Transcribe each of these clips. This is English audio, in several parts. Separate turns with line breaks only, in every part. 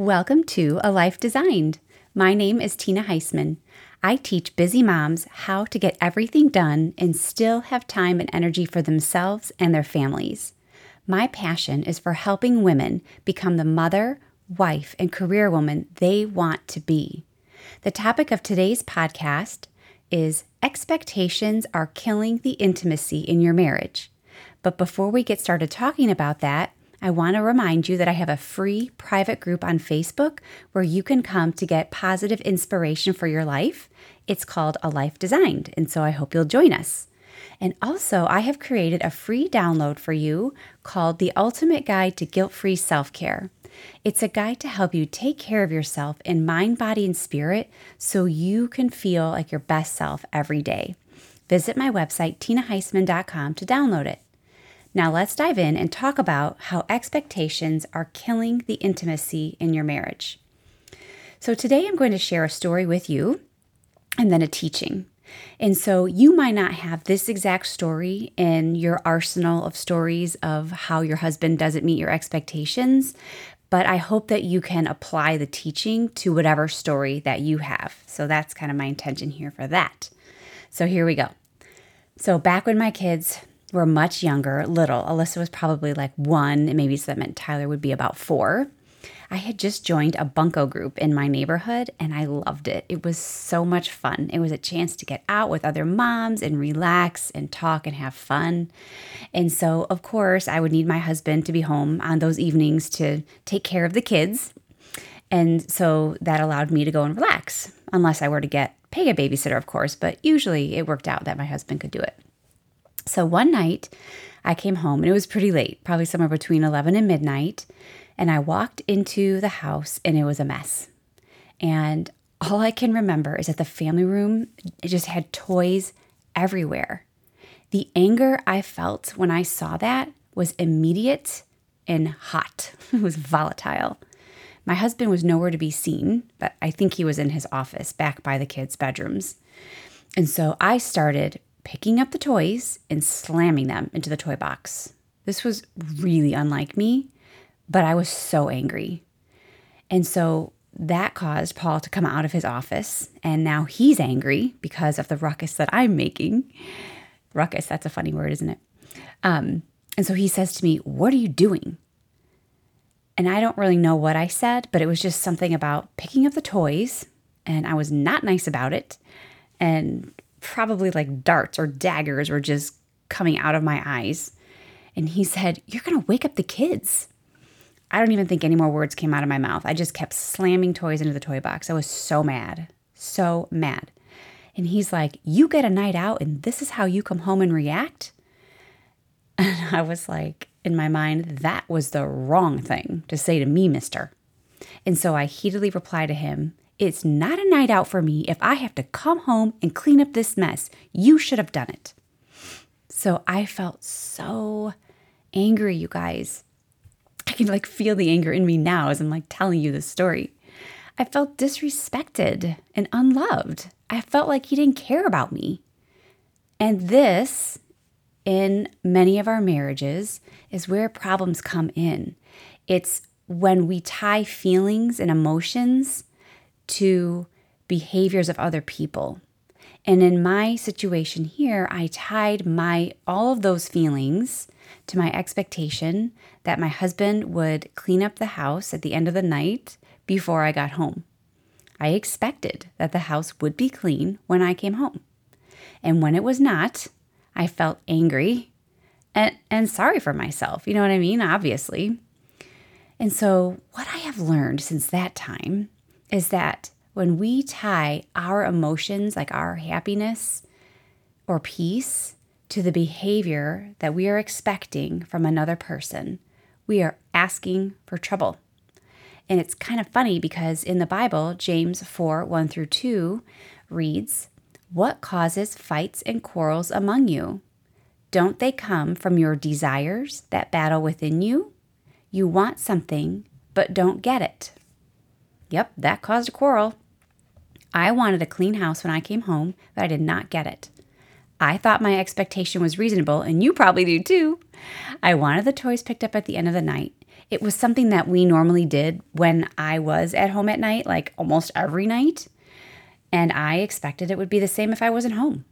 Welcome to A Life Designed. My name is Tina Heisman. I teach busy moms how to get everything done and still have time and energy for themselves and their families. My passion is for helping women become the mother, wife, and career woman they want to be. The topic of today's podcast is Expectations Are Killing the Intimacy in Your Marriage. But before we get started talking about that, I want to remind you that I have a free private group on Facebook where you can come to get positive inspiration for your life. It's called A Life Designed, and so I hope you'll join us. And also, I have created a free download for you called The Ultimate Guide to Guilt Free Self Care. It's a guide to help you take care of yourself in mind, body, and spirit so you can feel like your best self every day. Visit my website, tinaheisman.com, to download it. Now, let's dive in and talk about how expectations are killing the intimacy in your marriage. So, today I'm going to share a story with you and then a teaching. And so, you might not have this exact story in your arsenal of stories of how your husband doesn't meet your expectations, but I hope that you can apply the teaching to whatever story that you have. So, that's kind of my intention here for that. So, here we go. So, back when my kids were much younger, little. Alyssa was probably like one, and maybe so that meant Tyler would be about four. I had just joined a bunco group in my neighborhood and I loved it. It was so much fun. It was a chance to get out with other moms and relax and talk and have fun. And so, of course, I would need my husband to be home on those evenings to take care of the kids. And so that allowed me to go and relax, unless I were to get pay a babysitter, of course, but usually it worked out that my husband could do it. So one night I came home and it was pretty late, probably somewhere between 11 and midnight. And I walked into the house and it was a mess. And all I can remember is that the family room it just had toys everywhere. The anger I felt when I saw that was immediate and hot. It was volatile. My husband was nowhere to be seen, but I think he was in his office back by the kids' bedrooms. And so I started picking up the toys and slamming them into the toy box. This was really unlike me, but I was so angry. And so that caused Paul to come out of his office, and now he's angry because of the ruckus that I'm making. Ruckus, that's a funny word, isn't it? Um, and so he says to me, What are you doing? And I don't really know what I said, but it was just something about picking up the toys, and I was not nice about it. And probably like darts or daggers were just coming out of my eyes. And he said, You're going to wake up the kids. I don't even think any more words came out of my mouth. I just kept slamming toys into the toy box. I was so mad, so mad. And he's like, You get a night out, and this is how you come home and react? And I was like, in my mind, that was the wrong thing to say to me, mister. And so I heatedly replied to him, it's not a night out for me if I have to come home and clean up this mess. You should have done it. So I felt so angry, you guys. I can like feel the anger in me now as I'm like telling you this story. I felt disrespected and unloved. I felt like he didn't care about me. And this, in many of our marriages, is where problems come in. It's when we tie feelings and emotions to behaviors of other people. And in my situation here, I tied my all of those feelings to my expectation that my husband would clean up the house at the end of the night before I got home. I expected that the house would be clean when I came home. And when it was not, I felt angry and, and sorry for myself. You know what I mean? Obviously. And so, what I have learned since that time is that when we tie our emotions, like our happiness or peace, to the behavior that we are expecting from another person, we are asking for trouble. And it's kind of funny because in the Bible, James 4 1 through 2 reads, What causes fights and quarrels among you? Don't they come from your desires that battle within you? You want something, but don't get it. Yep, that caused a quarrel. I wanted a clean house when I came home, but I did not get it. I thought my expectation was reasonable, and you probably do too. I wanted the toys picked up at the end of the night, It was something that we normally did when I was at home at night, like almost every night. And I expected it would be the same if I wasn't home.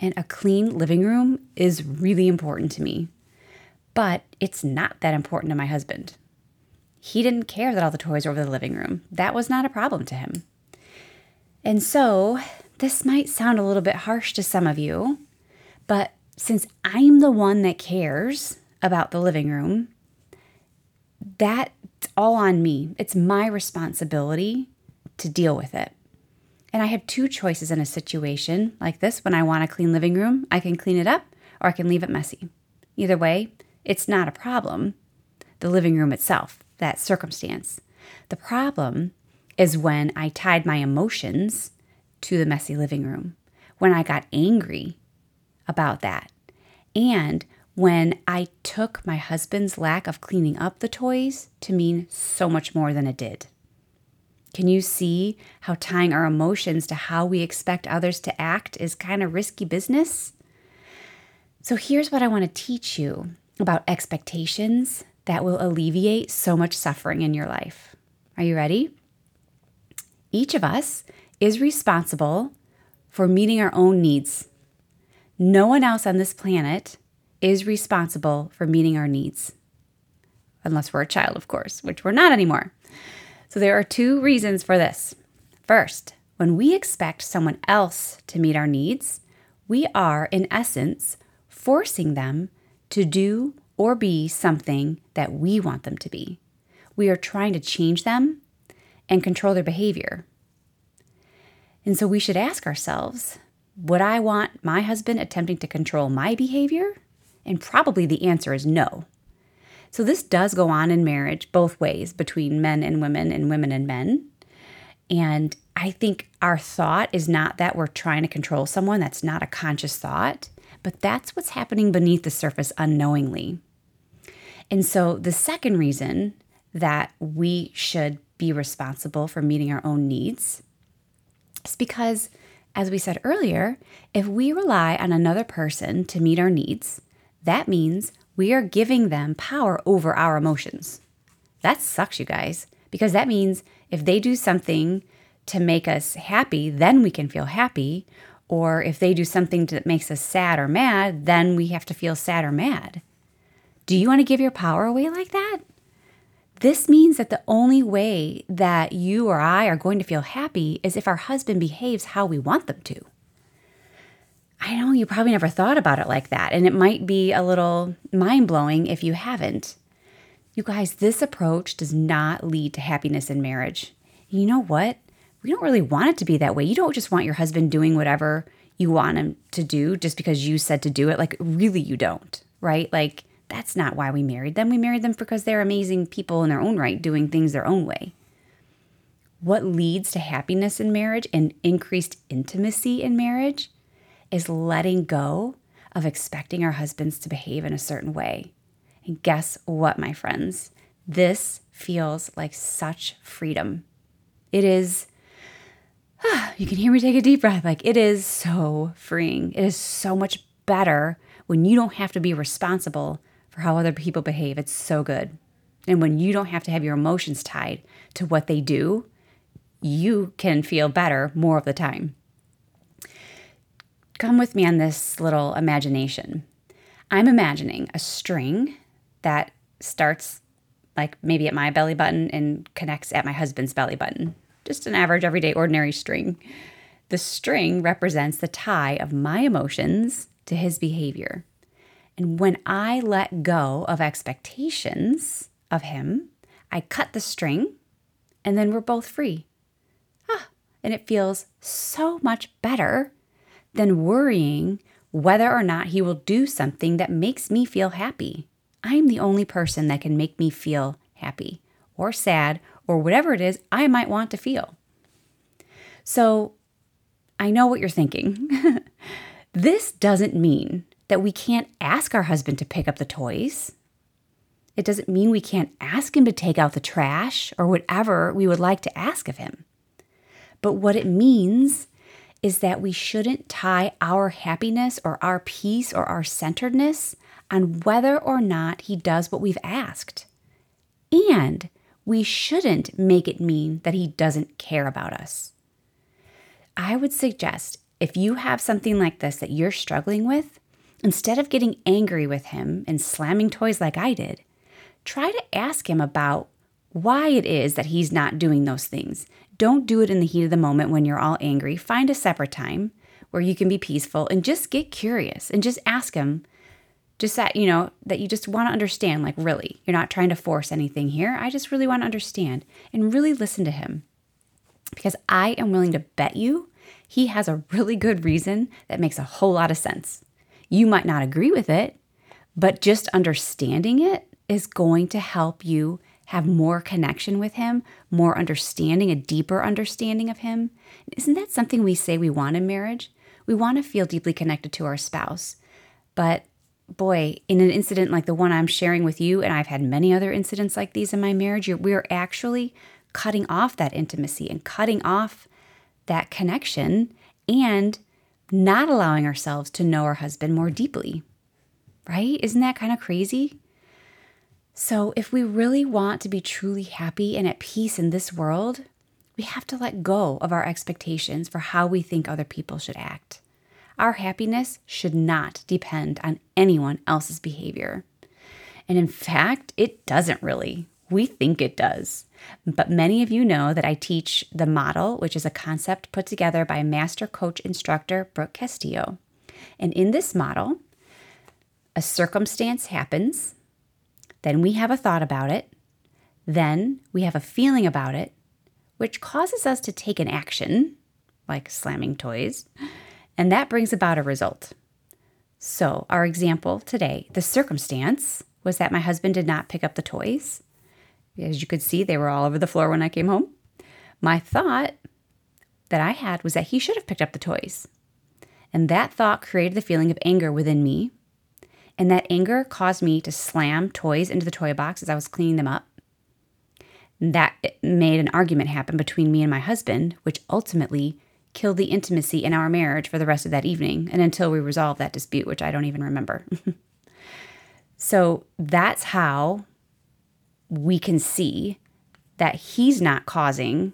And a clean living room is really important to me. But it's not that important to my husband. He didn't care that all the toys were over the living room. That was not a problem to him. And so, this might sound a little bit harsh to some of you, but since I'm the one that cares about the living room, that's all on me. It's my responsibility to deal with it. And I have two choices in a situation like this when I want a clean living room. I can clean it up or I can leave it messy. Either way, it's not a problem, the living room itself, that circumstance. The problem is when I tied my emotions to the messy living room, when I got angry about that, and when I took my husband's lack of cleaning up the toys to mean so much more than it did. Can you see how tying our emotions to how we expect others to act is kind of risky business? So, here's what I want to teach you about expectations that will alleviate so much suffering in your life. Are you ready? Each of us is responsible for meeting our own needs. No one else on this planet is responsible for meeting our needs. Unless we're a child, of course, which we're not anymore. So there are two reasons for this. First, when we expect someone else to meet our needs, we are, in essence, forcing them to do or be something that we want them to be. We are trying to change them and control their behavior. And so we should ask ourselves would I want my husband attempting to control my behavior? And probably the answer is no. So this does go on in marriage both ways between men and women and women and men. And I think our thought is not that we're trying to control someone, that's not a conscious thought, but that's what's happening beneath the surface unknowingly. And so the second reason that we should be responsible for meeting our own needs is because, as we said earlier, if we rely on another person to meet our needs, that means we are giving them power over our emotions. That sucks, you guys, because that means if they do something to make us happy, then we can feel happy. Or if they do something that makes us sad or mad, then we have to feel sad or mad. Do you want to give your power away like that? This means that the only way that you or I are going to feel happy is if our husband behaves how we want them to. I know you probably never thought about it like that, and it might be a little mind blowing if you haven't. You guys, this approach does not lead to happiness in marriage. You know what? We don't really want it to be that way. You don't just want your husband doing whatever you want him to do just because you said to do it. Like, really, you don't, right? Like, that's not why we married them. We married them because they're amazing people in their own right, doing things their own way. What leads to happiness in marriage and increased intimacy in marriage is letting go of expecting our husbands to behave in a certain way. And guess what, my friends? This feels like such freedom. It is, you can hear me take a deep breath. Like it is so freeing. It is so much better when you don't have to be responsible for how other people behave. It's so good. And when you don't have to have your emotions tied to what they do, you can feel better more of the time. Come with me on this little imagination. I'm imagining a string that starts like maybe at my belly button and connects at my husband's belly button. Just an average, everyday, ordinary string. The string represents the tie of my emotions to his behavior. And when I let go of expectations of him, I cut the string and then we're both free. Ah, and it feels so much better than worrying whether or not he will do something that makes me feel happy. I'm the only person that can make me feel happy or sad or whatever it is I might want to feel. So I know what you're thinking. this doesn't mean that we can't ask our husband to pick up the toys. It doesn't mean we can't ask him to take out the trash or whatever we would like to ask of him. But what it means is that we shouldn't tie our happiness or our peace or our centeredness on whether or not he does what we've asked. And we shouldn't make it mean that he doesn't care about us. I would suggest if you have something like this that you're struggling with, instead of getting angry with him and slamming toys like I did, try to ask him about why it is that he's not doing those things. Don't do it in the heat of the moment when you're all angry. Find a separate time where you can be peaceful and just get curious and just ask him just that you know that you just want to understand like really you're not trying to force anything here i just really want to understand and really listen to him because i am willing to bet you he has a really good reason that makes a whole lot of sense you might not agree with it but just understanding it is going to help you have more connection with him more understanding a deeper understanding of him. Isn't that something we say we want in marriage? We want to feel deeply connected to our spouse. But boy, in an incident like the one I'm sharing with you, and I've had many other incidents like these in my marriage, we're actually cutting off that intimacy and cutting off that connection and not allowing ourselves to know our husband more deeply. Right? Isn't that kind of crazy? So, if we really want to be truly happy and at peace in this world, we have to let go of our expectations for how we think other people should act. Our happiness should not depend on anyone else's behavior. And in fact, it doesn't really. We think it does. But many of you know that I teach the model, which is a concept put together by master coach instructor Brooke Castillo. And in this model, a circumstance happens, then we have a thought about it, then we have a feeling about it, which causes us to take an action, like slamming toys, and that brings about a result. So, our example today the circumstance was that my husband did not pick up the toys. As you could see, they were all over the floor when I came home. My thought that I had was that he should have picked up the toys. And that thought created the feeling of anger within me. And that anger caused me to slam toys into the toy box as I was cleaning them up. That made an argument happen between me and my husband, which ultimately killed the intimacy in our marriage for the rest of that evening and until we resolved that dispute, which I don't even remember. so that's how we can see that he's not causing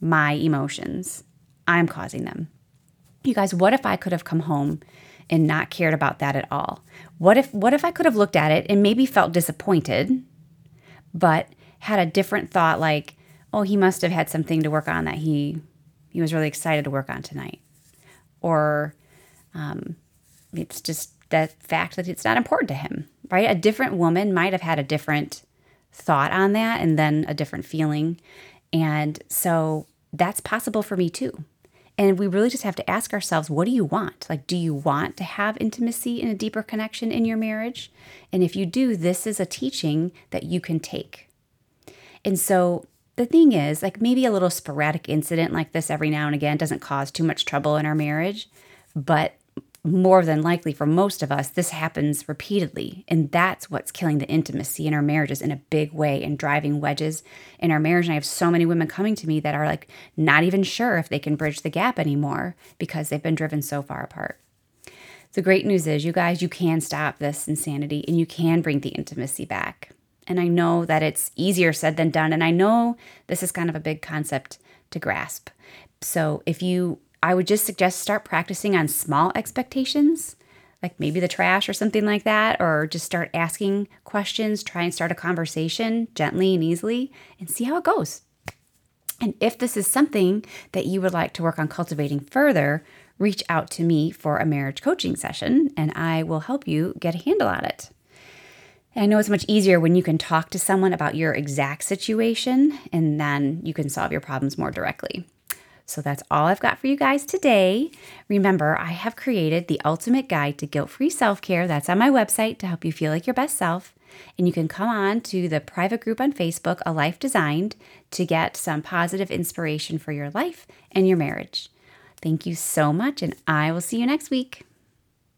my emotions, I'm causing them. You guys, what if I could have come home and not cared about that at all? What if what if I could have looked at it and maybe felt disappointed, but had a different thought like, "Oh, he must have had something to work on that he he was really excited to work on tonight. Or um, it's just the fact that it's not important to him, right? A different woman might have had a different thought on that and then a different feeling. And so that's possible for me too. And we really just have to ask ourselves, what do you want? Like, do you want to have intimacy and a deeper connection in your marriage? And if you do, this is a teaching that you can take. And so the thing is, like maybe a little sporadic incident like this every now and again doesn't cause too much trouble in our marriage, but more than likely for most of us, this happens repeatedly. And that's what's killing the intimacy in our marriages in a big way and driving wedges in our marriage. And I have so many women coming to me that are like not even sure if they can bridge the gap anymore because they've been driven so far apart. The great news is, you guys, you can stop this insanity and you can bring the intimacy back. And I know that it's easier said than done. And I know this is kind of a big concept to grasp. So if you, I would just suggest start practicing on small expectations, like maybe the trash or something like that, or just start asking questions, try and start a conversation gently and easily, and see how it goes. And if this is something that you would like to work on cultivating further, reach out to me for a marriage coaching session and I will help you get a handle on it. I know it's much easier when you can talk to someone about your exact situation and then you can solve your problems more directly. So that's all I've got for you guys today. Remember, I have created the ultimate guide to guilt free self care. That's on my website to help you feel like your best self. And you can come on to the private group on Facebook, A Life Designed, to get some positive inspiration for your life and your marriage. Thank you so much, and I will see you next week.